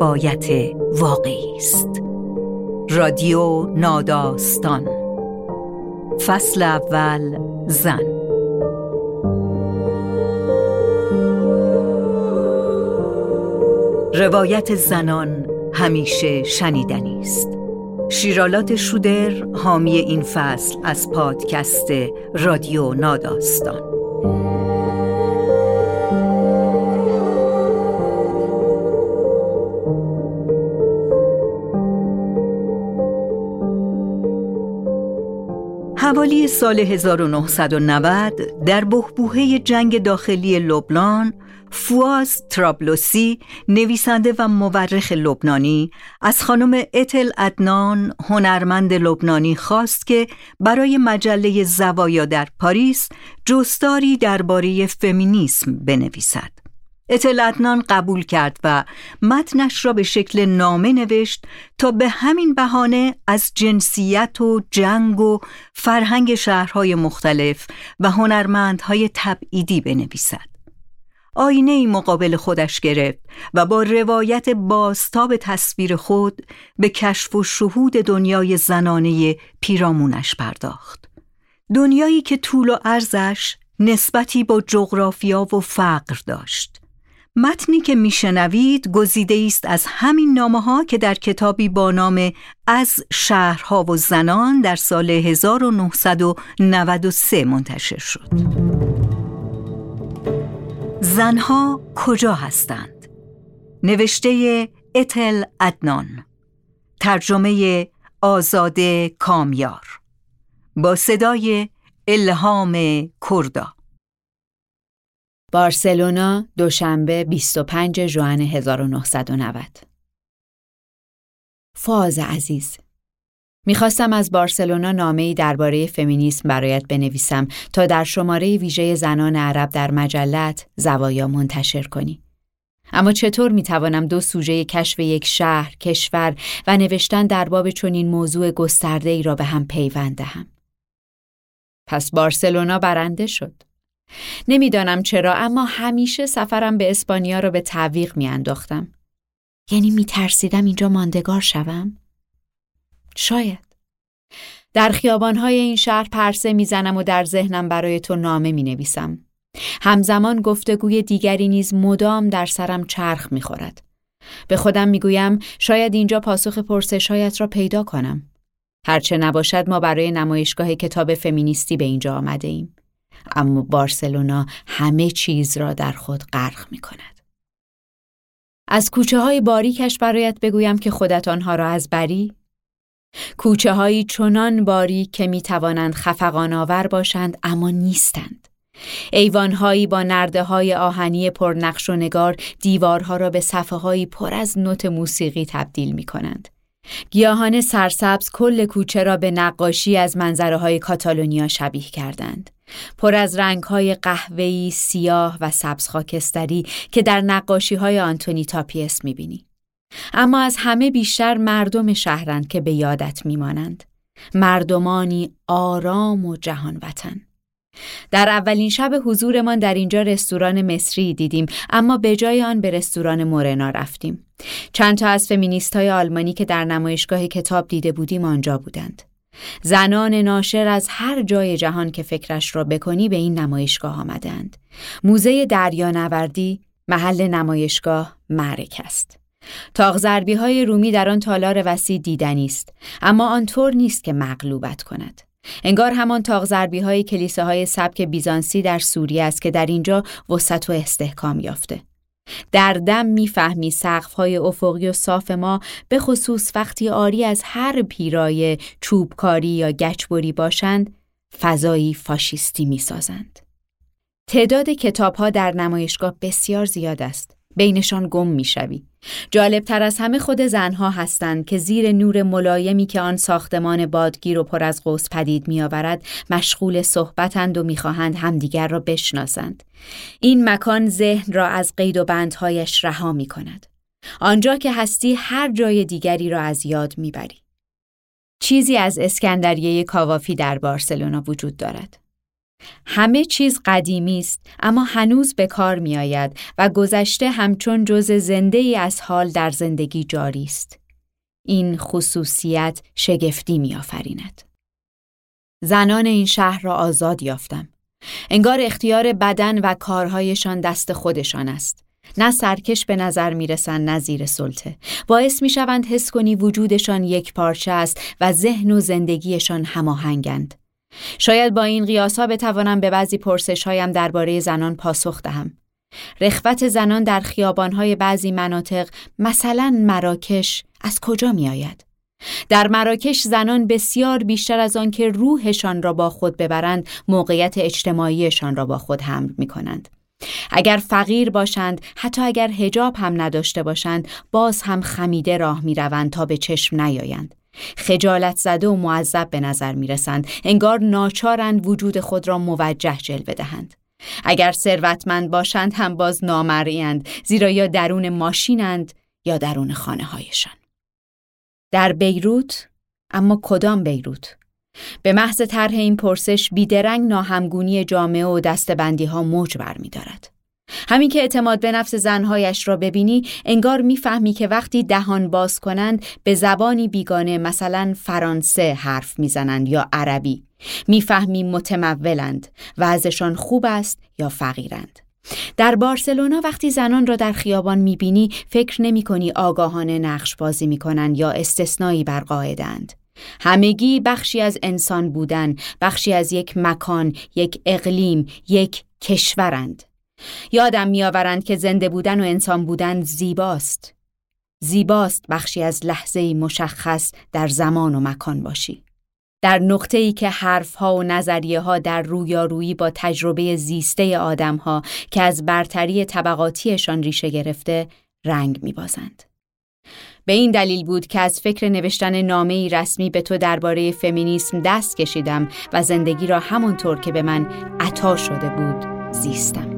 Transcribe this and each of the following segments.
روایت واقعی است. رادیو ناداستان. فصل اول زن. روایت زنان همیشه شنیدنی است. شیرالات شودر حامی این فصل از پادکست رادیو ناداستان. حوالی سال 1990 در بحبوحه جنگ داخلی لبنان فواز ترابلوسی نویسنده و مورخ لبنانی از خانم اتل ادنان هنرمند لبنانی خواست که برای مجله زوایا در پاریس جستاری درباره فمینیسم بنویسد. اطلاعتنان قبول کرد و متنش را به شکل نامه نوشت تا به همین بهانه از جنسیت و جنگ و فرهنگ شهرهای مختلف و هنرمندهای تبعیدی بنویسد. آینه ای مقابل خودش گرفت و با روایت بازتاب تصویر خود به کشف و شهود دنیای زنانه پیرامونش پرداخت. دنیایی که طول و ارزش نسبتی با جغرافیا و فقر داشت. متنی که میشنوید گزیده است از همین نامه ها که در کتابی با نام از شهرها و زنان در سال 1993 منتشر شد. زنها کجا هستند؟ نوشته اتل ادنان ترجمه آزاده کامیار با صدای الهام کردا بارسلونا دوشنبه 25 ژوئن 1990 فاز عزیز می‌خواستم از بارسلونا نامه‌ای درباره فمینیسم برایت بنویسم تا در شماره ویژه زنان عرب در مجلت زوایا منتشر کنی. اما چطور می‌توانم دو سوژه کشف یک شهر، کشور و نوشتن در باب چنین موضوع گسترده ای را به هم پیوند دهم؟ پس بارسلونا برنده شد. نمی‌دانم چرا اما همیشه سفرم به اسپانیا را به تعویق میانداختم. یعنی میترسیدم اینجا ماندگار شوم؟ شاید. در خیابانهای این شهر پرسه می‌زنم و در ذهنم برای تو نامه می نویسم. همزمان گفتگوی دیگری نیز مدام در سرم چرخ می خورد. به خودم می گویم شاید اینجا پاسخ پرسشهایت را پیدا کنم. هرچه نباشد ما برای نمایشگاه کتاب فمینیستی به اینجا آمده ایم. اما بارسلونا همه چیز را در خود غرق می کند. از کوچه های باریکش برایت بگویم که خودت آنها را از بری کوچه هایی چنان باری که می توانند خفقان آور باشند اما نیستند. ایوانهایی با نرده های آهنی پرنقش و نگار دیوارها را به صفحه هایی پر از نوت موسیقی تبدیل می کنند. گیاهان سرسبز کل کوچه را به نقاشی از منظره های کاتالونیا شبیه کردند. پر از رنگ های قهوه‌ای، سیاه و سبز خاکستری که در نقاشی های آنتونی تاپیس می بینی. اما از همه بیشتر مردم شهرند که به یادت میمانند. مردمانی آرام و جهان وطن در اولین شب حضورمان در اینجا رستوران مصری دیدیم اما به جای آن به رستوران مورنا رفتیم. چند تا از فمینیست های آلمانی که در نمایشگاه کتاب دیده بودیم آنجا بودند. زنان ناشر از هر جای جهان که فکرش را بکنی به این نمایشگاه آمدند. موزه دریانوردی محل نمایشگاه معرک است. تاغ های رومی در آن تالار وسیع دیدنی است اما آنطور نیست که مغلوبت کند. انگار همان تاغ های کلیساهای سبک بیزانسی در سوریه است که در اینجا وسط و استحکام یافته. در دم می‌فهمی های افقی و صاف ما به خصوص وقتی آری از هر پیرای چوبکاری یا گچبری باشند فضایی فاشیستی می‌سازند. تعداد کتاب ها در نمایشگاه بسیار زیاد است. بینشان گم می‌شوی. جالب تر از همه خود زنها هستند که زیر نور ملایمی که آن ساختمان بادگیر و پر از قوس پدید میآورد مشغول صحبتند و می‌خواهند همدیگر را بشناسند. این مکان ذهن را از قید و بندهایش رها می کند آنجا که هستی هر جای دیگری را از یاد می‌بری. چیزی از اسکندریه کاوافی در بارسلونا وجود دارد. همه چیز قدیمی است اما هنوز به کار می آید و گذشته همچون جز زنده ای از حال در زندگی جاری است. این خصوصیت شگفتی می آفریند. زنان این شهر را آزاد یافتم. انگار اختیار بدن و کارهایشان دست خودشان است. نه سرکش به نظر می‌رسند نه زیر سلطه. باعث می شوند حس کنی وجودشان یک پارچه است و ذهن و زندگیشان هماهنگند. شاید با این قیاس ها بتوانم به بعضی پرسش هایم درباره زنان پاسخ دهم. رخوت زنان در های بعضی مناطق مثلا مراکش از کجا می آید؟ در مراکش زنان بسیار بیشتر از آن که روحشان را با خود ببرند موقعیت اجتماعیشان را با خود حمل می کنند. اگر فقیر باشند حتی اگر هجاب هم نداشته باشند باز هم خمیده راه می روند تا به چشم نیایند. خجالت زده و معذب به نظر می رسند. انگار ناچارند وجود خود را موجه جلوه دهند. اگر ثروتمند باشند هم باز نامرئیند زیرا یا درون ماشینند یا درون خانه هایشان. در بیروت اما کدام بیروت؟ به محض طرح این پرسش بیدرنگ ناهمگونی جامعه و دستبندی ها موج برمیدارد. همین که اعتماد به نفس زنهایش را ببینی انگار می‌فهمی که وقتی دهان باز کنند به زبانی بیگانه مثلا فرانسه حرف می‌زنند یا عربی می‌فهمی متمولند و ازشان خوب است یا فقیرند در بارسلونا وقتی زنان را در خیابان می‌بینی فکر نمی کنی آگاهانه نقش بازی می‌کنند یا استثنایی بر قاعدند. همگی بخشی از انسان بودن، بخشی از یک مکان، یک اقلیم، یک کشورند. یادم میآورند که زنده بودن و انسان بودن زیباست. زیباست بخشی از لحظه مشخص در زمان و مکان باشی. در نقطه ای که حرف ها و نظریه ها در رویارویی با تجربه زیسته آدم ها که از برتری طبقاتیشان ریشه گرفته رنگ می بازند. به این دلیل بود که از فکر نوشتن نامه رسمی به تو درباره فمینیسم دست کشیدم و زندگی را همانطور که به من عطا شده بود زیستم.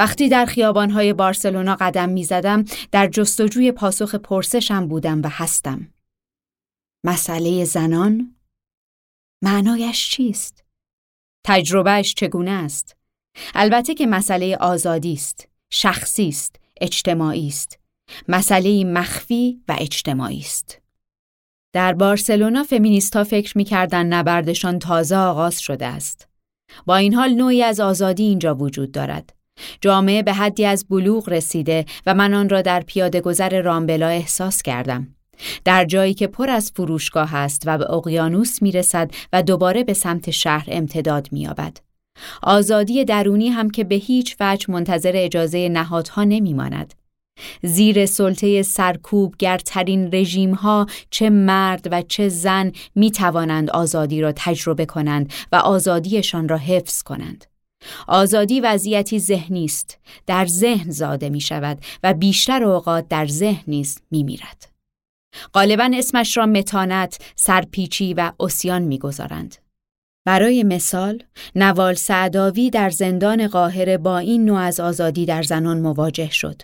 وقتی در خیابانهای بارسلونا قدم می زدم در جستجوی پاسخ پرسشم بودم و هستم. مسئله زنان؟ معنایش چیست؟ تجربهش چگونه است؟ البته که مسئله آزادی است، شخصی است، اجتماعی است. مسئله مخفی و اجتماعی است. در بارسلونا فمینیستا فکر می‌کردن نبردشان تازه آغاز شده است. با این حال نوعی از آزادی اینجا وجود دارد. جامعه به حدی از بلوغ رسیده و من آن را در پیاده گذر رامبلا احساس کردم. در جایی که پر از فروشگاه است و به اقیانوس می رسد و دوباره به سمت شهر امتداد می یابد. آزادی درونی هم که به هیچ وجه منتظر اجازه نهادها نمی ماند. زیر سلطه سرکوبگرترین رژیم ها چه مرد و چه زن می توانند آزادی را تجربه کنند و آزادیشان را حفظ کنند. آزادی وضعیتی ذهنی است در ذهن زاده می شود و بیشتر اوقات در ذهن نیز می میرد. غالبا اسمش را متانت، سرپیچی و اسیان می‌گذارند. برای مثال، نوال سعداوی در زندان قاهره با این نوع از آزادی در زنان مواجه شد.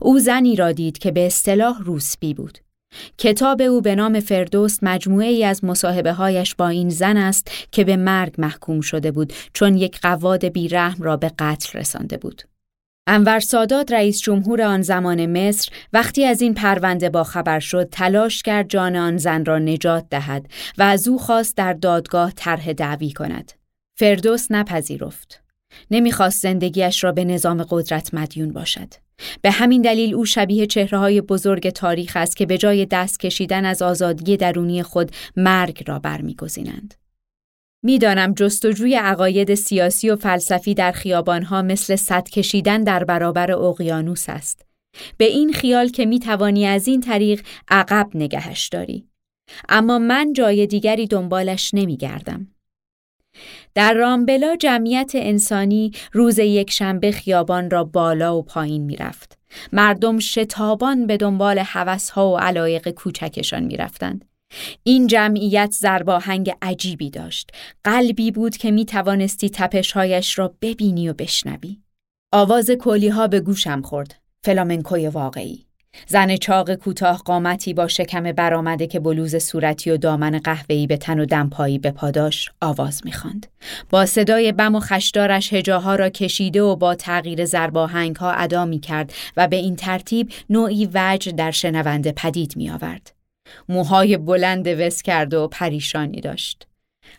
او زنی را دید که به اصطلاح روسبی بود. کتاب او به نام فردوس مجموعه ای از مصاحبه هایش با این زن است که به مرگ محکوم شده بود چون یک قواد بیرحم را به قتل رسانده بود. انور سادات رئیس جمهور آن زمان مصر وقتی از این پرونده با خبر شد تلاش کرد جان آن زن را نجات دهد و از او خواست در دادگاه طرح دعوی کند. فردوس نپذیرفت. نمی‌خواست زندگیش را به نظام قدرت مدیون باشد. به همین دلیل او شبیه چهره های بزرگ تاریخ است که به جای دست کشیدن از آزادی درونی خود مرگ را برمیگزینند. می‌دانم جستجوی عقاید سیاسی و فلسفی در خیابانها مثل صد کشیدن در برابر اقیانوس است. به این خیال که می توانی از این طریق عقب نگهش داری. اما من جای دیگری دنبالش نمی گردم. در رامبلا جمعیت انسانی روز یک شنبه خیابان را بالا و پایین می‌رفت. مردم شتابان به دنبال حوثها و علایق کوچکشان می‌رفتند. این جمعیت زرباهنگ عجیبی داشت. قلبی بود که می توانستی تپشهایش را ببینی و بشنوی. آواز کلی ها به گوشم خورد. فلامنکوی واقعی. زن چاق کوتاه قامتی با شکم برآمده که بلوز صورتی و دامن قهوه‌ای به تن و دمپایی به پاداش آواز می‌خواند. با صدای بم و خشدارش هجاها را کشیده و با تغییر زرباهنگ ها ادا می کرد و به این ترتیب نوعی وجه در شنونده پدید می آورد. موهای بلند وس کرده و پریشانی داشت.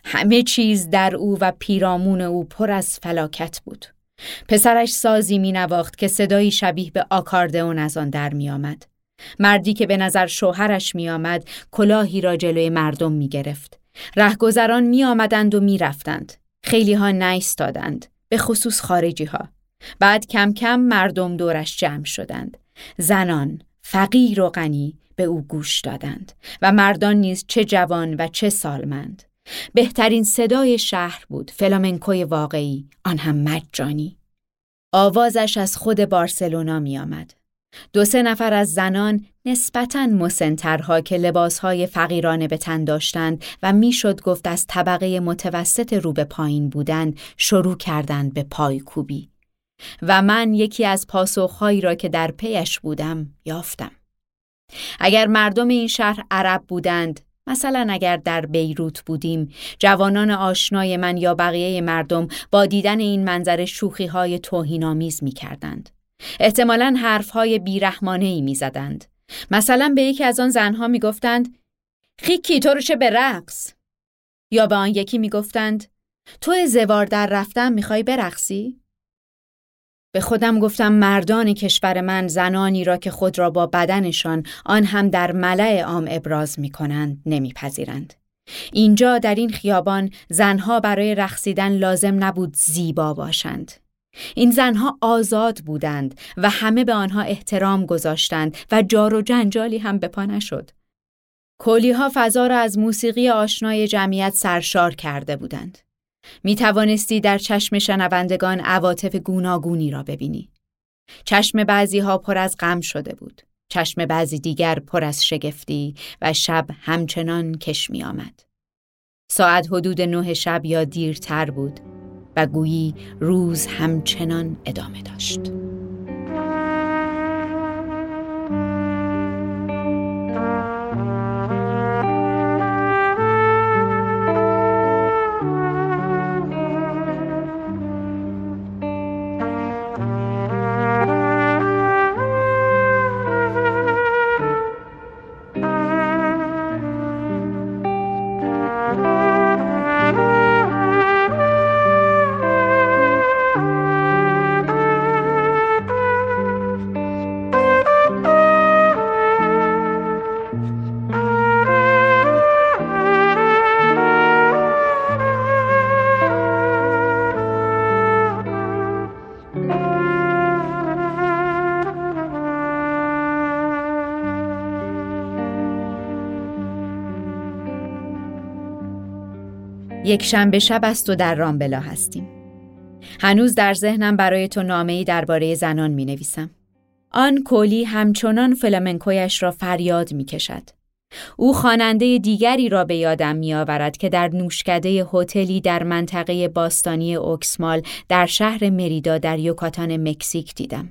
همه چیز در او و پیرامون او پر از فلاکت بود. پسرش سازی می نواخت که صدایی شبیه به آکاردئون از آن در می آمد. مردی که به نظر شوهرش می آمد کلاهی را جلوی مردم می گرفت. رهگذران می آمدند و می رفتند. خیلی ها نایستادند. به خصوص خارجی ها. بعد کم کم مردم دورش جمع شدند. زنان، فقیر و غنی به او گوش دادند و مردان نیز چه جوان و چه سالمند. بهترین صدای شهر بود فلامنکوی واقعی آن هم مجانی آوازش از خود بارسلونا می آمد. دو سه نفر از زنان نسبتاً مسنترها که لباسهای فقیرانه به تن داشتند و می‌شد گفت از طبقه متوسط رو به پایین بودند شروع کردند به پایکوبی و من یکی از پاسخهایی را که در پیش بودم یافتم. اگر مردم این شهر عرب بودند مثلا اگر در بیروت بودیم جوانان آشنای من یا بقیه مردم با دیدن این منظر شوخی های توهینآمیز می کردند. احتمالا حرف های بیرحمانه ای می زدند. مثلا به یکی از آن زنها می گفتند خیکی تو رو چه به رقص؟ یا به آن یکی می گفتند تو زوار در رفتن می‌خوای برقصی؟ به خودم گفتم مردان کشور من زنانی را که خود را با بدنشان آن هم در ملع عام ابراز می کنند نمیپذیرند. اینجا در این خیابان زنها برای رقصیدن لازم نبود زیبا باشند. این زنها آزاد بودند و همه به آنها احترام گذاشتند و جار و جنجالی هم به پا نشد. ها فضا را از موسیقی آشنای جمعیت سرشار کرده بودند. می توانستی در چشم شنوندگان عواطف گوناگونی را ببینی. چشم بعضی ها پر از غم شده بود. چشم بعضی دیگر پر از شگفتی و شب همچنان کش می آمد. ساعت حدود نه شب یا دیرتر بود و گویی روز همچنان ادامه داشت. یک شنبه شب است و در رامبلا هستیم. هنوز در ذهنم برای تو نامه‌ای درباره زنان می نویسم. آن کولی همچنان فلامنکویش را فریاد می کشد. او خواننده دیگری را به یادم می آورد که در نوشکده هتلی در منطقه باستانی اوکسمال در شهر مریدا در یوکاتان مکزیک دیدم.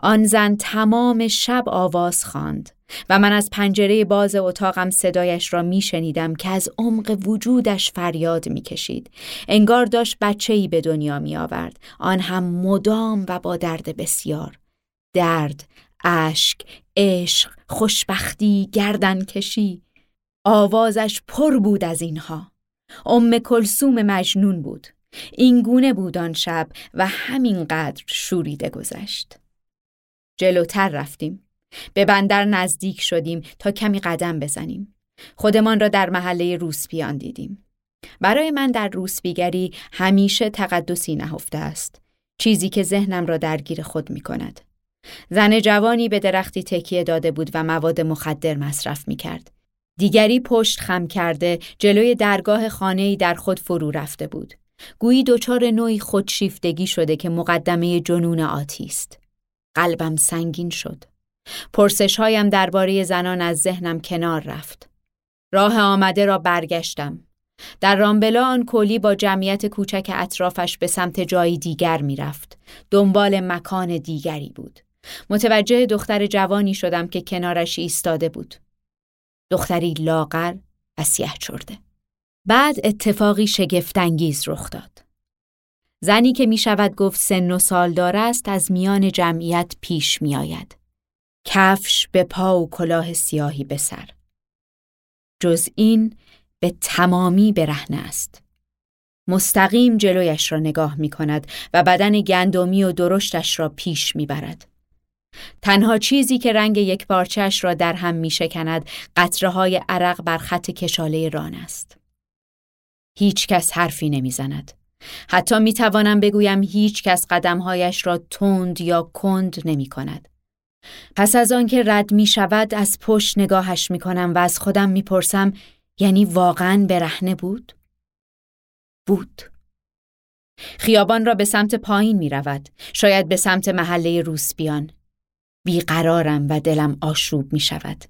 آن زن تمام شب آواز خواند و من از پنجره باز اتاقم صدایش را می شنیدم که از عمق وجودش فریاد می کشید. انگار داشت بچه ای به دنیا می آورد. آن هم مدام و با درد بسیار. درد، اشک، عشق، خوشبختی، گردن کشی. آوازش پر بود از اینها. ام کلسوم مجنون بود. این گونه بود آن شب و همینقدر شوریده گذشت. جلوتر رفتیم. به بندر نزدیک شدیم تا کمی قدم بزنیم. خودمان را در محله روسپیان دیدیم. برای من در روسپیگری همیشه تقدسی نهفته است. چیزی که ذهنم را درگیر خود می کند. زن جوانی به درختی تکیه داده بود و مواد مخدر مصرف می کرد. دیگری پشت خم کرده جلوی درگاه خانه‌ای در خود فرو رفته بود. گویی دچار نوعی خودشیفتگی شده که مقدمه جنون آتی است. قلبم سنگین شد. پرسش هایم درباره زنان از ذهنم کنار رفت. راه آمده را برگشتم. در رامبلا آن کولی با جمعیت کوچک اطرافش به سمت جایی دیگر می‌رفت. دنبال مکان دیگری بود. متوجه دختر جوانی شدم که کنارش ایستاده بود. دختری لاغر و سیه چرده. بعد اتفاقی شگفتانگیز رخ داد. زنی که می شود گفت سن و سالدار است از میان جمعیت پیش می آید. کفش به پا و کلاه سیاهی به سر. جز این به تمامی برهنه است. مستقیم جلویش را نگاه می کند و بدن گندمی و درشتش را پیش می برد. تنها چیزی که رنگ یک پارچش را در هم می شکند قطره های عرق بر خط کشاله ران است. هیچ کس حرفی نمی زند. حتی می توانم بگویم هیچ کس قدمهایش را تند یا کند نمی کند. پس از آنکه رد می شود از پشت نگاهش می کنم و از خودم می پرسم یعنی واقعا برهنه بود؟ بود. خیابان را به سمت پایین می رود. شاید به سمت محله روسبیان. بیقرارم و دلم آشوب می شود.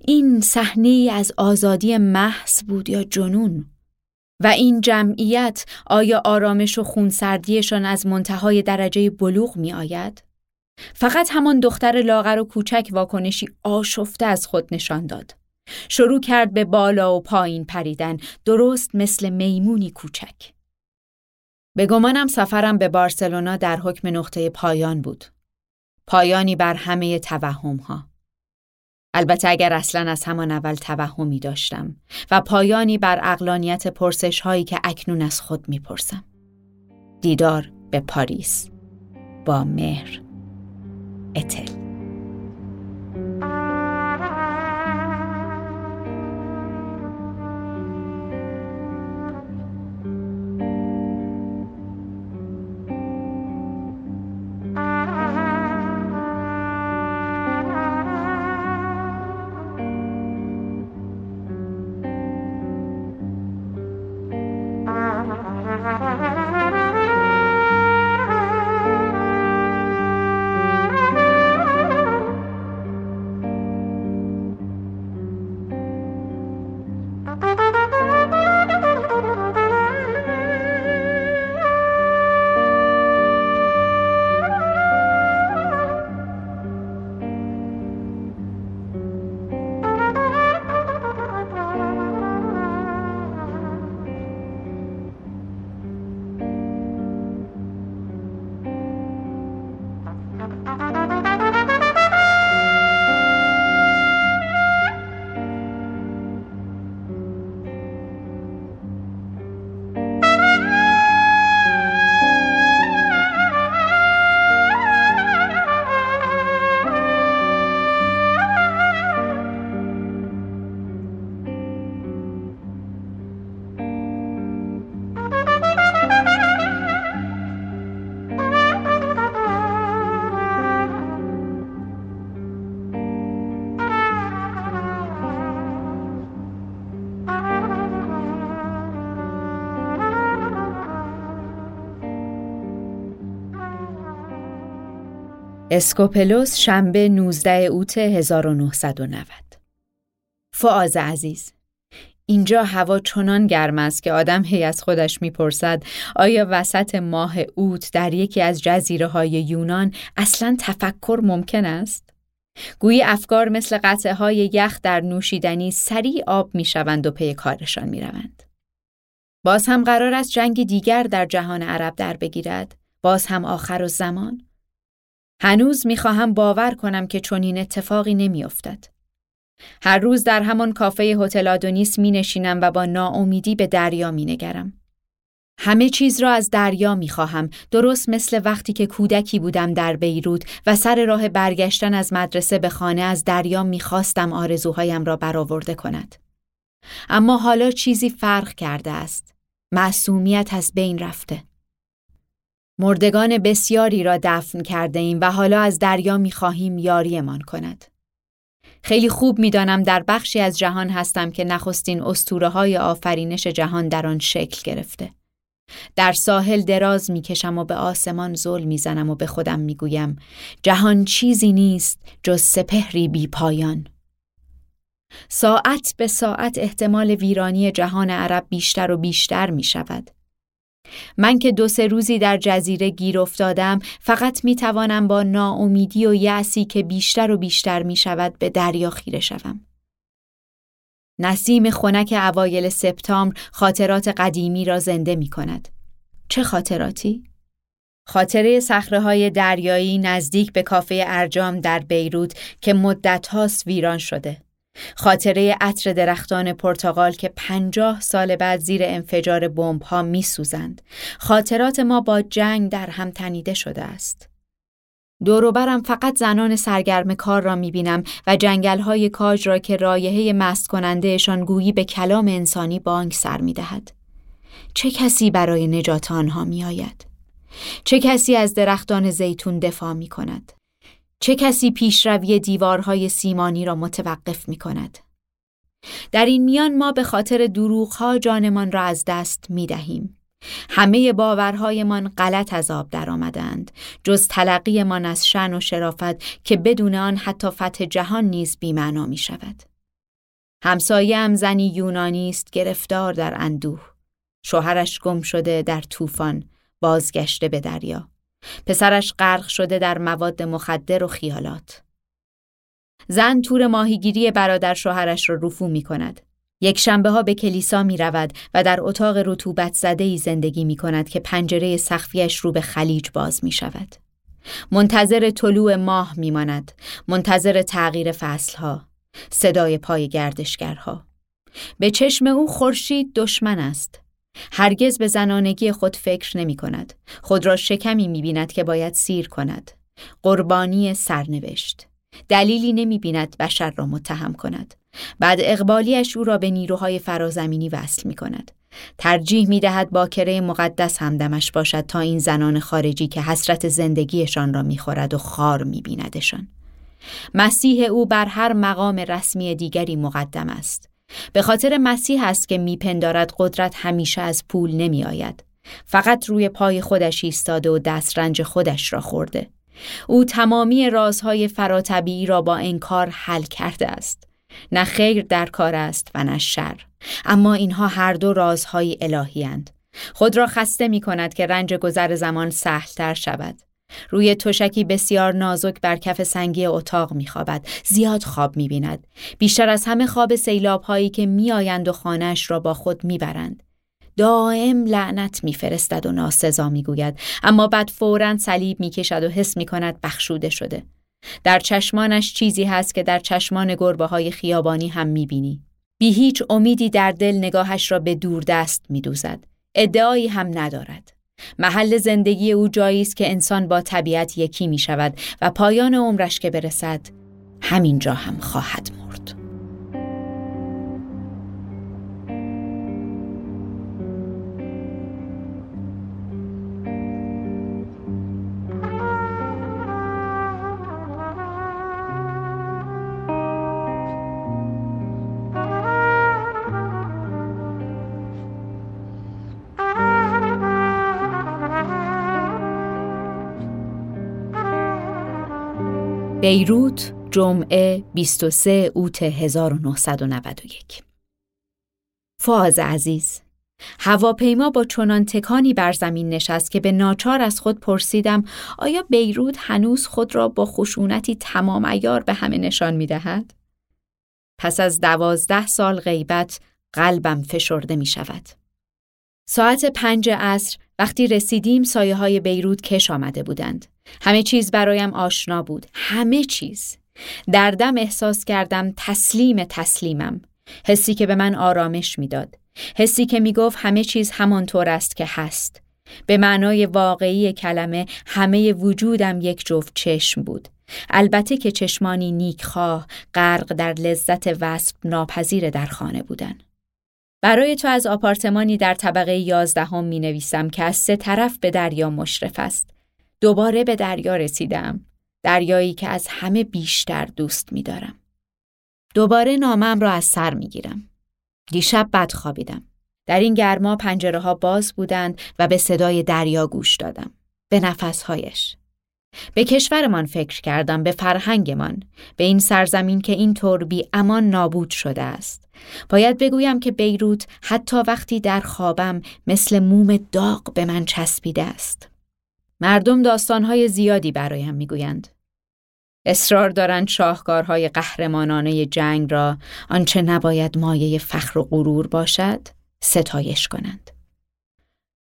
این صحنه از آزادی محض بود یا جنون؟ و این جمعیت آیا آرامش و خونسردیشان از منتهای درجه بلوغ می آید؟ فقط همان دختر لاغر و کوچک واکنشی آشفته از خود نشان داد. شروع کرد به بالا و پایین پریدن درست مثل میمونی کوچک. به گمانم سفرم به بارسلونا در حکم نقطه پایان بود. پایانی بر همه توهم ها. البته اگر اصلا از همان اول توهمی داشتم و پایانی بر اقلانیت پرسش هایی که اکنون از خود می‌پرسم. دیدار به پاریس با مهر اتل اسکوپلوس شنبه 19 اوت 1990 فواز عزیز اینجا هوا چنان گرم است که آدم هی از خودش می‌پرسد آیا وسط ماه اوت در یکی از جزیره های یونان اصلا تفکر ممکن است؟ گویی افکار مثل قطعه های یخ در نوشیدنی سریع آب می‌شوند و پی کارشان می‌روند. باز هم قرار است جنگی دیگر در جهان عرب در بگیرد؟ باز هم آخر و زمان؟ هنوز می‌خواهم باور کنم که چنین اتفاقی نمیافتد. هر روز در همان کافه هتل آدونیس می نشینم و با ناامیدی به دریا می نگرم. همه چیز را از دریا می خواهم درست مثل وقتی که کودکی بودم در بیروت و سر راه برگشتن از مدرسه به خانه از دریا می خواستم آرزوهایم را برآورده کند. اما حالا چیزی فرق کرده است. معصومیت از بین رفته. مردگان بسیاری را دفن کرده ایم و حالا از دریا می خواهیم یاریمان کند. خیلی خوب می‌دانم در بخشی از جهان هستم که نخستین استوره های آفرینش جهان در آن شکل گرفته. در ساحل دراز می‌کشم و به آسمان زل می‌زنم و به خودم می‌گویم جهان چیزی نیست جز سپهری بی پایان. ساعت به ساعت احتمال ویرانی جهان عرب بیشتر و بیشتر می شود. من که دو سه روزی در جزیره گیر افتادم فقط می توانم با ناامیدی و یأسی که بیشتر و بیشتر می شود به دریا خیره شوم. نسیم خنک اوایل سپتامبر خاطرات قدیمی را زنده می کند. چه خاطراتی؟ خاطره سخره های دریایی نزدیک به کافه ارجام در بیروت که مدت هاست ویران شده. خاطره عطر درختان پرتغال که پنجاه سال بعد زیر انفجار بمب ها می سوزند. خاطرات ما با جنگ در هم تنیده شده است. دوروبرم فقط زنان سرگرم کار را می بینم و جنگل های کاج را که رایحه مست کنندهشان گویی به کلام انسانی بانک سر می دهد. چه کسی برای نجات آنها می آید؟ چه کسی از درختان زیتون دفاع می کند؟ چه کسی پیشروی دیوارهای سیمانی را متوقف می کند؟ در این میان ما به خاطر دروغها جانمان را از دست می دهیم. همه باورهایمان غلط از آب درآمدند جز تلقیمان از شن و شرافت که بدون آن حتی فتح جهان نیز بیمعنا می شود. همسایه هم زنی یونانی است گرفتار در اندوه. شوهرش گم شده در طوفان بازگشته به دریا. پسرش غرق شده در مواد مخدر و خیالات. زن تور ماهیگیری برادر شوهرش را رفو می کند. یک شنبه ها به کلیسا می رود و در اتاق رطوبت زده ای زندگی می کند که پنجره سخفیش رو به خلیج باز می شود. منتظر طلوع ماه می ماند. منتظر تغییر فصلها. صدای پای گردشگرها. به چشم او خورشید دشمن است. هرگز به زنانگی خود فکر نمی کند. خود را شکمی می بیند که باید سیر کند. قربانی سرنوشت. دلیلی نمی بیند بشر را متهم کند. بعد اقبالیش او را به نیروهای فرازمینی وصل می کند. ترجیح می دهد با کره مقدس همدمش باشد تا این زنان خارجی که حسرت زندگیشان را می خورد و خار می بیندشان. مسیح او بر هر مقام رسمی دیگری مقدم است. به خاطر مسیح است که میپندارد قدرت همیشه از پول نمی آید. فقط روی پای خودش ایستاده و دسترنج خودش را خورده. او تمامی رازهای فراتبیعی را با انکار حل کرده است. نه خیر در کار است و نه شر. اما اینها هر دو رازهای الهی هند. خود را خسته می کند که رنج گذر زمان سهلتر شود. روی تشکی بسیار نازک بر کف سنگی اتاق میخوابد. زیاد خواب می‌بیند. بیشتر از همه خواب سیلاب هایی که میآیند و خانهاش را با خود می‌برند. دائم لعنت میفرستد و ناسزا می‌گوید. اما بعد فورا صلیب می‌کشد و حس می‌کند بخشوده شده. در چشمانش چیزی هست که در چشمان گربه های خیابانی هم می‌بینی. بی هیچ امیدی در دل نگاهش را به دور دست میدوزد. ادعایی هم ندارد. محل زندگی او جایی است که انسان با طبیعت یکی می شود و پایان عمرش که برسد همینجا هم خواهد مرد. بیروت جمعه 23 اوت 1991 فاز عزیز هواپیما با چنان تکانی بر زمین نشست که به ناچار از خود پرسیدم آیا بیروت هنوز خود را با خشونتی تمام ایار به همه نشان می دهد؟ پس از دوازده سال غیبت قلبم فشرده می شود. ساعت پنج عصر وقتی رسیدیم سایه های بیروت کش آمده بودند. همه چیز برایم آشنا بود. همه چیز. دردم احساس کردم تسلیم تسلیمم. حسی که به من آرامش می‌داد. حسی که می‌گفت همه چیز همانطور است که هست. به معنای واقعی کلمه همه وجودم یک جفت چشم بود. البته که چشمانی نیکخواه غرق در لذت وصف ناپذیر در خانه بودن. برای تو از آپارتمانی در طبقه یازدهم می نویسم که از سه طرف به دریا مشرف است. دوباره به دریا رسیدم. دریایی که از همه بیشتر دوست می دارم. دوباره نامم را از سر می گیرم. دیشب بد خوابیدم. در این گرما پنجره ها باز بودند و به صدای دریا گوش دادم. به نفسهایش. به کشورمان فکر کردم به فرهنگمان به این سرزمین که این طور بی امان نابود شده است باید بگویم که بیروت حتی وقتی در خوابم مثل موم داغ به من چسبیده است. مردم داستانهای زیادی برایم می‌گویند. اصرار دارند شاهکارهای قهرمانانه جنگ را آنچه نباید مایه فخر و غرور باشد ستایش کنند.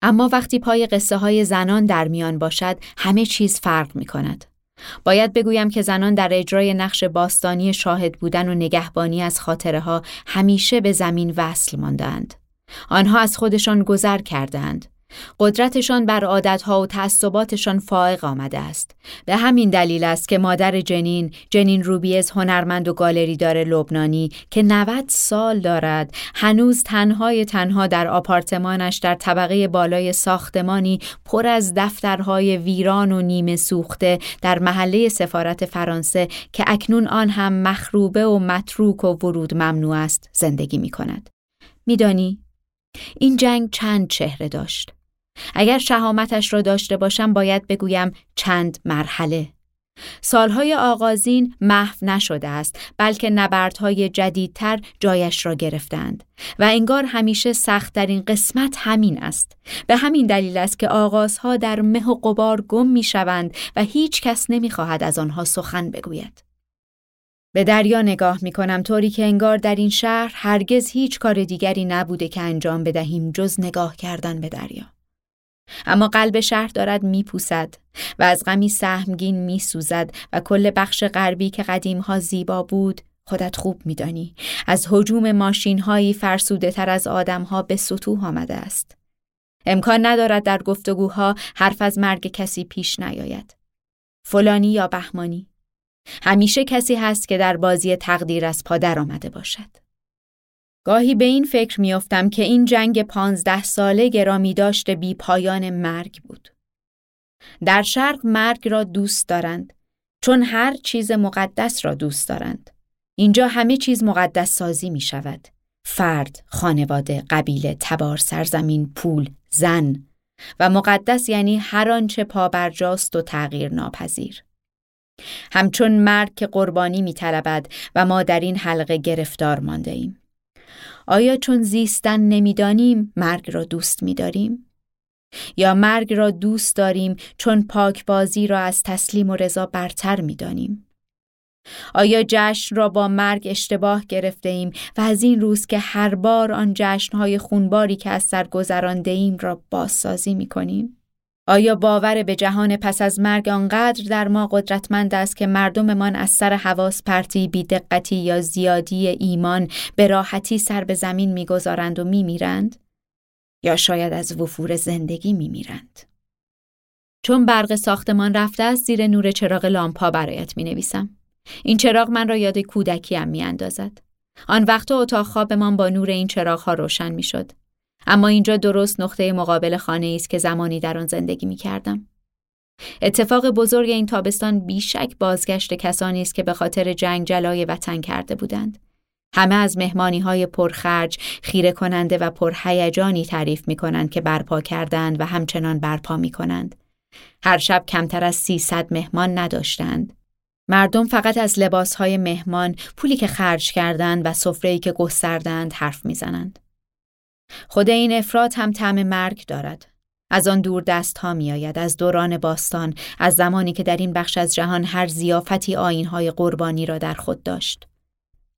اما وقتی پای قصه های زنان در میان باشد همه چیز فرق می کند. باید بگویم که زنان در اجرای نقش باستانی شاهد بودن و نگهبانی از خاطره ها همیشه به زمین وصل ماندند. آنها از خودشان گذر کردند. قدرتشان بر عادتها و تعصباتشان فائق آمده است. به همین دلیل است که مادر جنین، جنین روبیز هنرمند و دار لبنانی که 90 سال دارد، هنوز تنهای تنها در آپارتمانش در طبقه بالای ساختمانی پر از دفترهای ویران و نیمه سوخته در محله سفارت فرانسه که اکنون آن هم مخروبه و متروک و ورود ممنوع است زندگی می کند. میدانی این جنگ چند چهره داشت. اگر شهامتش را داشته باشم باید بگویم چند مرحله. سالهای آغازین محو نشده است بلکه نبردهای جدیدتر جایش را گرفتند و انگار همیشه سختترین قسمت همین است. به همین دلیل است که آغازها در مه و قبار گم می شوند و هیچ کس نمی خواهد از آنها سخن بگوید. به دریا نگاه می کنم طوری که انگار در این شهر هرگز هیچ کار دیگری نبوده که انجام بدهیم جز نگاه کردن به دریا. اما قلب شهر دارد میپوسد و از غمی سهمگین میسوزد و کل بخش غربی که قدیمها زیبا بود خودت خوب میدانی. از حجوم ماشین هایی فرسوده تر از آدم ها به سطوح آمده است. امکان ندارد در گفتگوها حرف از مرگ کسی پیش نیاید. فلانی یا بهمانی. همیشه کسی هست که در بازی تقدیر از پادر آمده باشد. گاهی به این فکر میافتم که این جنگ پانزده ساله گرامی داشته بی پایان مرگ بود. در شرق مرگ را دوست دارند چون هر چیز مقدس را دوست دارند. اینجا همه چیز مقدس سازی می شود. فرد، خانواده، قبیله، تبار، سرزمین، پول، زن و مقدس یعنی هر آنچه پابرجاست و تغییر ناپذیر. همچون مرگ که قربانی می و ما در این حلقه گرفتار مانده ایم. آیا چون زیستن نمی‌دانیم مرگ را دوست میداریم؟ یا مرگ را دوست داریم چون پاکبازی را از تسلیم و رضا برتر می‌دانیم؟ آیا جشن را با مرگ اشتباه گرفته ایم و از این روز که هر بار آن جشنهای خونباری که از سر گذرانده ایم را بازسازی می کنیم؟ آیا باور به جهان پس از مرگ آنقدر در ما قدرتمند است که مردممان از سر حواس پرتی بیدقتی یا زیادی ایمان به راحتی سر به زمین می‌گذارند و میمیرند؟ یا شاید از وفور زندگی میمیرند؟ چون برق ساختمان رفته است زیر نور چراغ لامپا برایت می نویسم. این چراغ من را یاد کودکیم می اندازد. آن وقت اتاق خوابمان با نور این چراغ ها روشن می شد. اما اینجا درست نقطه مقابل خانه است که زمانی در آن زندگی می کردم. اتفاق بزرگ این تابستان بیشک بازگشت کسانی است که به خاطر جنگ جلای وطن کرده بودند. همه از مهمانی های پرخرج، خیره کننده و پرهیجانی تعریف می کنند که برپا کردند و همچنان برپا می کنند. هر شب کمتر از 300 مهمان نداشتند. مردم فقط از های مهمان، پولی که خرج کردند و سفره‌ای که گستردند حرف می‌زنند. خود این افراد هم طعم مرگ دارد. از آن دور دست ها می آید از دوران باستان از زمانی که در این بخش از جهان هر زیافتی های قربانی را در خود داشت.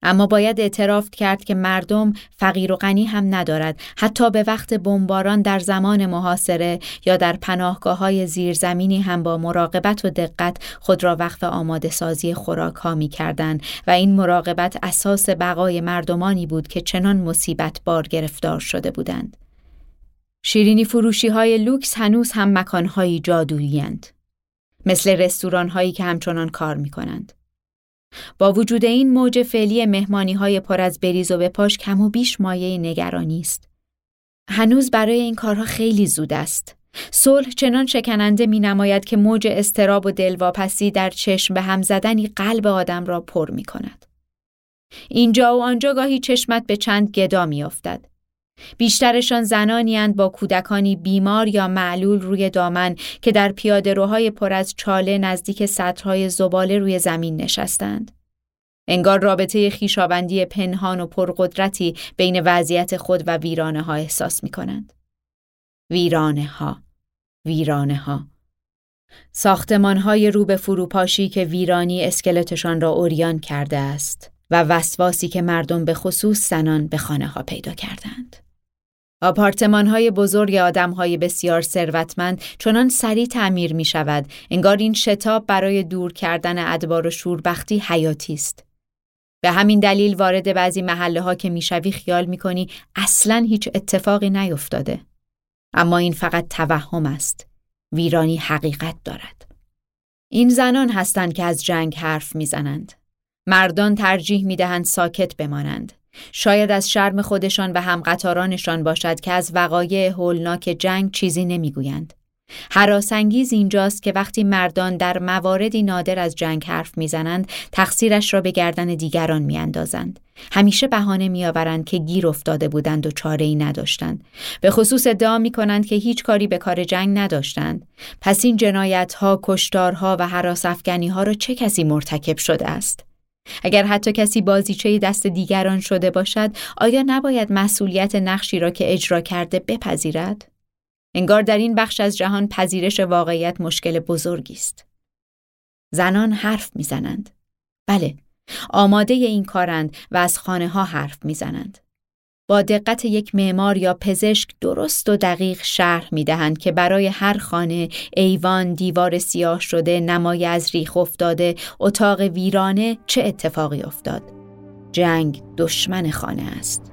اما باید اعتراف کرد که مردم فقیر و غنی هم ندارد حتی به وقت بمباران در زمان محاصره یا در پناهگاه های زیرزمینی هم با مراقبت و دقت خود را وقف آماده سازی خوراک ها می کردن و این مراقبت اساس بقای مردمانی بود که چنان مصیبت بار گرفتار شده بودند. شیرینی فروشی های لوکس هنوز هم مکان جادویی مثل رستوران هایی که همچنان کار می کنند. با وجود این موج فعلی مهمانی های پر از بریز و بپاش کم و بیش مایه نگرانی است. هنوز برای این کارها خیلی زود است. صلح چنان شکننده می نماید که موج استراب و دلواپسی در چشم به هم زدنی قلب آدم را پر می کند. اینجا و آنجا گاهی چشمت به چند گدا می افتد. بیشترشان زنانی با کودکانی بیمار یا معلول روی دامن که در پیاده روهای پر از چاله نزدیک سطرهای زباله روی زمین نشستند. انگار رابطه خیشابندی پنهان و پرقدرتی بین وضعیت خود و ویرانه ها احساس می کنند. ویرانه ها، ویرانه ها. ساختمان های رو فروپاشی که ویرانی اسکلتشان را اوریان کرده است و وسواسی که مردم به خصوص زنان به خانه ها پیدا کردند. آپارتمان های بزرگ آدم های بسیار ثروتمند چنان سریع تعمیر می شود انگار این شتاب برای دور کردن ادبار و شوربختی حیاتی است. به همین دلیل وارد بعضی محله ها که می‌شوی خیال می‌کنی اصلا هیچ اتفاقی نیفتاده. اما این فقط توهم است. ویرانی حقیقت دارد. این زنان هستند که از جنگ حرف می‌زنند. مردان ترجیح می‌دهند ساکت بمانند. شاید از شرم خودشان و همقطارانشان باشد که از وقایع هولناک جنگ چیزی نمی‌گویند. حراسانگیز اینجاست که وقتی مردان در مواردی نادر از جنگ حرف می‌زنند تقصیرش را به گردن دیگران میاندازند. همیشه بهانه میآورند که گیر افتاده بودند و چاره ای نداشتند. به خصوص ادعا می کنند که هیچ کاری به کار جنگ نداشتند. پس این جنایت ها کشتارها و حراس ها را چه کسی مرتکب شده است؟ اگر حتی کسی بازیچه دست دیگران شده باشد آیا نباید مسئولیت نقشی را که اجرا کرده بپذیرد؟ انگار در این بخش از جهان پذیرش واقعیت مشکل بزرگی است. زنان حرف می‌زنند. بله، آماده این کارند و از خانه ها حرف می‌زنند. با دقت یک معمار یا پزشک درست و دقیق شرح می دهند که برای هر خانه ایوان دیوار سیاه شده نمای از ریخ افتاده اتاق ویرانه چه اتفاقی افتاد جنگ دشمن خانه است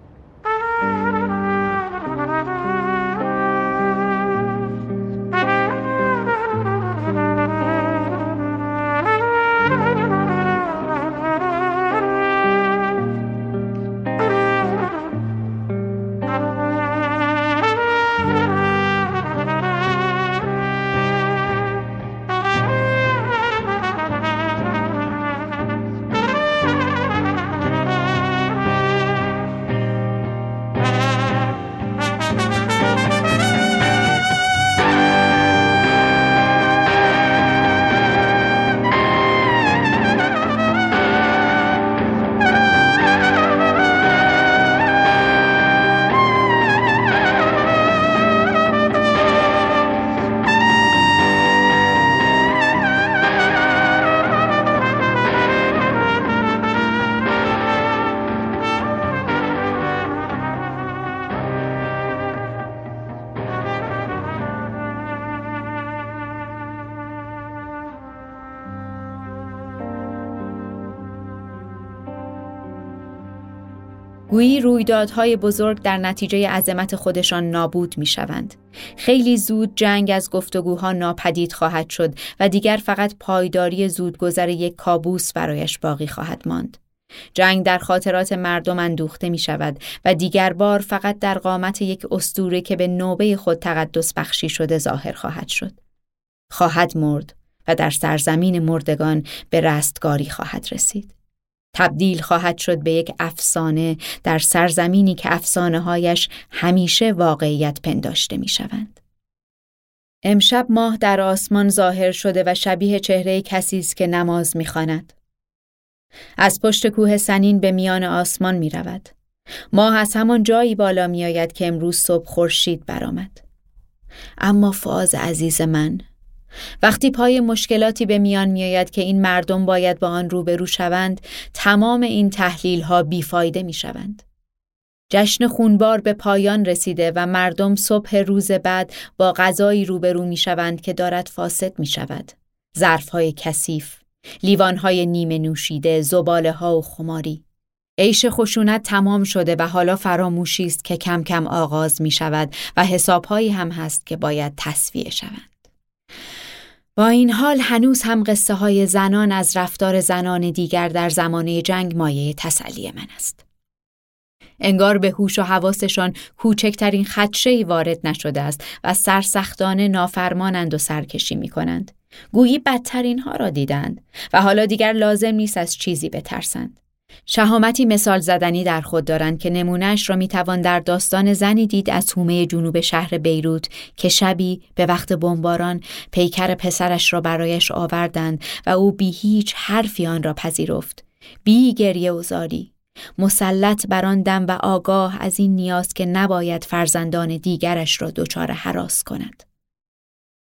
رویدادهای بزرگ در نتیجه عظمت خودشان نابود می شوند. خیلی زود جنگ از گفتگوها ناپدید خواهد شد و دیگر فقط پایداری زودگذر یک کابوس برایش باقی خواهد ماند. جنگ در خاطرات مردم اندوخته می شود و دیگر بار فقط در قامت یک استوره که به نوبه خود تقدس بخشی شده ظاهر خواهد شد. خواهد مرد و در سرزمین مردگان به رستگاری خواهد رسید. تبدیل خواهد شد به یک افسانه در سرزمینی که افسانه هایش همیشه واقعیت پنداشته می شوند. امشب ماه در آسمان ظاهر شده و شبیه چهره کسی است که نماز می‌خواند. از پشت کوه سنین به میان آسمان می رود. ماه از همان جایی بالا می آید که امروز صبح خورشید برآمد. اما فاز عزیز من وقتی پای مشکلاتی به میان میآید که این مردم باید با آن روبرو شوند تمام این تحلیل ها بیفایده می شوند. جشن خونبار به پایان رسیده و مردم صبح روز بعد با غذایی روبرو می شوند که دارد فاسد می شود. های کثیف، لیوان های نیمه نوشیده، زباله ها و خماری. عیش خشونت تمام شده و حالا فراموشی است که کم کم آغاز می شود و حسابهایی هم هست که باید تصویه شوند. با این حال هنوز هم قصه های زنان از رفتار زنان دیگر در زمانه جنگ مایه تسلی من است. انگار به هوش و حواسشان کوچکترین خدشه‌ای وارد نشده است و سرسختانه نافرمانند و سرکشی می کنند. گویی بدترین ها را دیدند و حالا دیگر لازم نیست از چیزی بترسند. شهامتی مثال زدنی در خود دارند که نمونهش را می‌توان در داستان زنی دید از حومه جنوب شهر بیروت که شبی به وقت بمباران پیکر پسرش را برایش آوردند و او بی هیچ حرفی آن را پذیرفت. بی گریه و زاری. مسلط بر آن دم و آگاه از این نیاز که نباید فرزندان دیگرش را دچار حراس کند.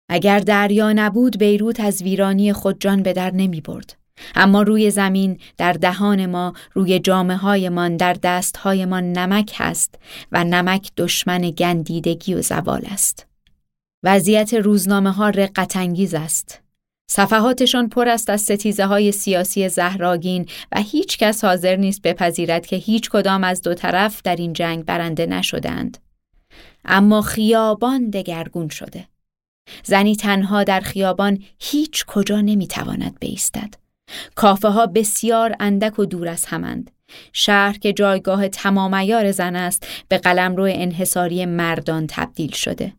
اگر دریا نبود بیروت از ویرانی خود جان به در نمی برد. اما روی زمین در دهان ما روی جامعه هایمان در دست هایمان نمک هست و نمک دشمن گندیدگی و زوال است وضعیت روزنامه ها رقت است صفحاتشان پر است از ستیزه های سیاسی زهراگین و هیچ کس حاضر نیست بپذیرد که هیچ کدام از دو طرف در این جنگ برنده نشدند. اما خیابان دگرگون شده. زنی تنها در خیابان هیچ کجا نمی‌تواند بیستد. کافه ها بسیار اندک و دور از همند. شهر که جایگاه تمامیار زن است به قلمرو انحصاری مردان تبدیل شده.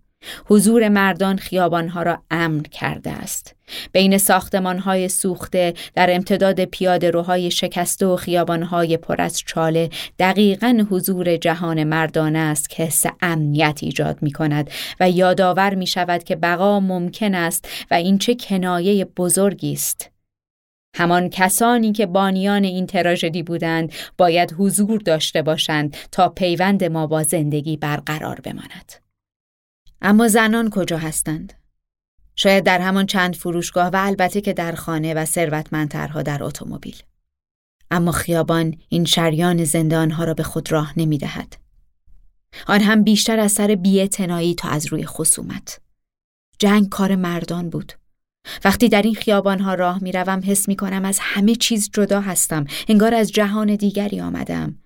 حضور مردان خیابانها را امن کرده است. بین ساختمانهای سوخته در امتداد پیاده روهای شکسته و خیابانهای پر از چاله دقیقا حضور جهان مردانه است که حس امنیت ایجاد می کند و یادآور می شود که بقا ممکن است و این چه کنایه بزرگی است. همان کسانی که بانیان این تراژدی بودند باید حضور داشته باشند تا پیوند ما با زندگی برقرار بماند. اما زنان کجا هستند؟ شاید در همان چند فروشگاه و البته که در خانه و ثروتمندترها در اتومبیل. اما خیابان این شریان زندانها را به خود راه نمی دهد. آن هم بیشتر از سر بیعتنایی تا از روی خصومت. جنگ کار مردان بود. وقتی در این خیابانها راه می روم حس می کنم از همه چیز جدا هستم. انگار از جهان دیگری آمدم.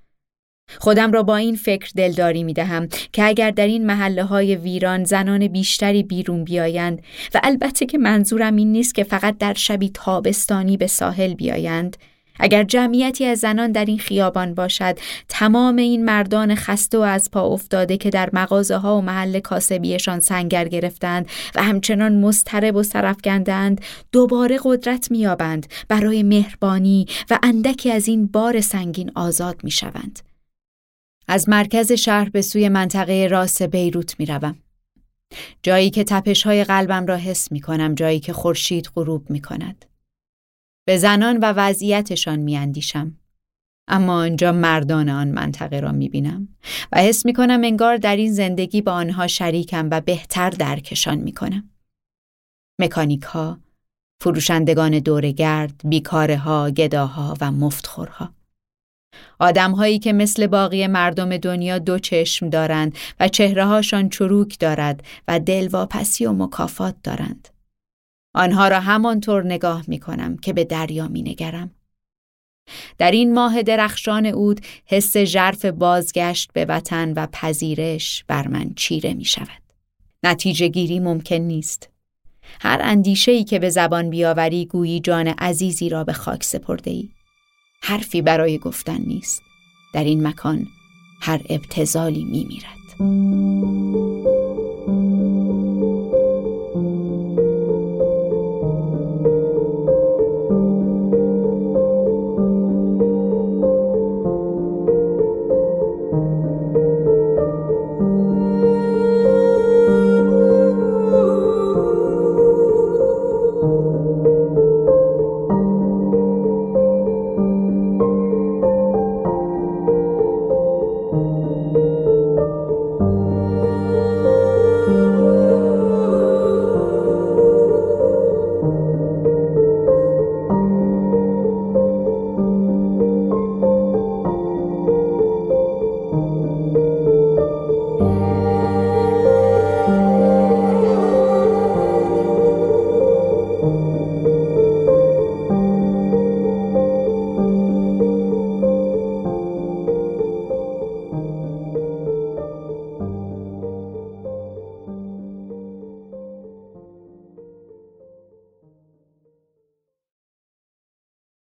خودم را با این فکر دلداری می دهم که اگر در این محله های ویران زنان بیشتری بیرون بیایند و البته که منظورم این نیست که فقط در شبی تابستانی به ساحل بیایند اگر جمعیتی از زنان در این خیابان باشد تمام این مردان خسته و از پا افتاده که در مغازه ها و محل کاسبیشان سنگر گرفتند و همچنان مسترب و سرفگندند دوباره قدرت میابند برای مهربانی و اندکی از این بار سنگین آزاد می‌شوند از مرکز شهر به سوی منطقه راس بیروت می روم. جایی که تپش های قلبم را حس می کنم جایی که خورشید غروب می کند. به زنان و وضعیتشان می اندیشم. اما آنجا مردان آن منطقه را می بینم و حس می کنم انگار در این زندگی با آنها شریکم و بهتر درکشان می کنم. مکانیک ها، فروشندگان دورگرد، بیکاره ها، گداها و مفتخورها. آدمهایی که مثل باقی مردم دنیا دو چشم دارند و چهرههاشان چروک دارد و دلواپسی و مکافات دارند. آنها را همانطور نگاه می کنم که به دریا می نگرم. در این ماه درخشان اود حس ژرف بازگشت به وطن و پذیرش بر من چیره می شود. نتیجه گیری ممکن نیست. هر اندیشه که به زبان بیاوری گویی جان عزیزی را به خاک سپرده ای. حرفی برای گفتن نیست در این مکان هر ابتزالی می میرد.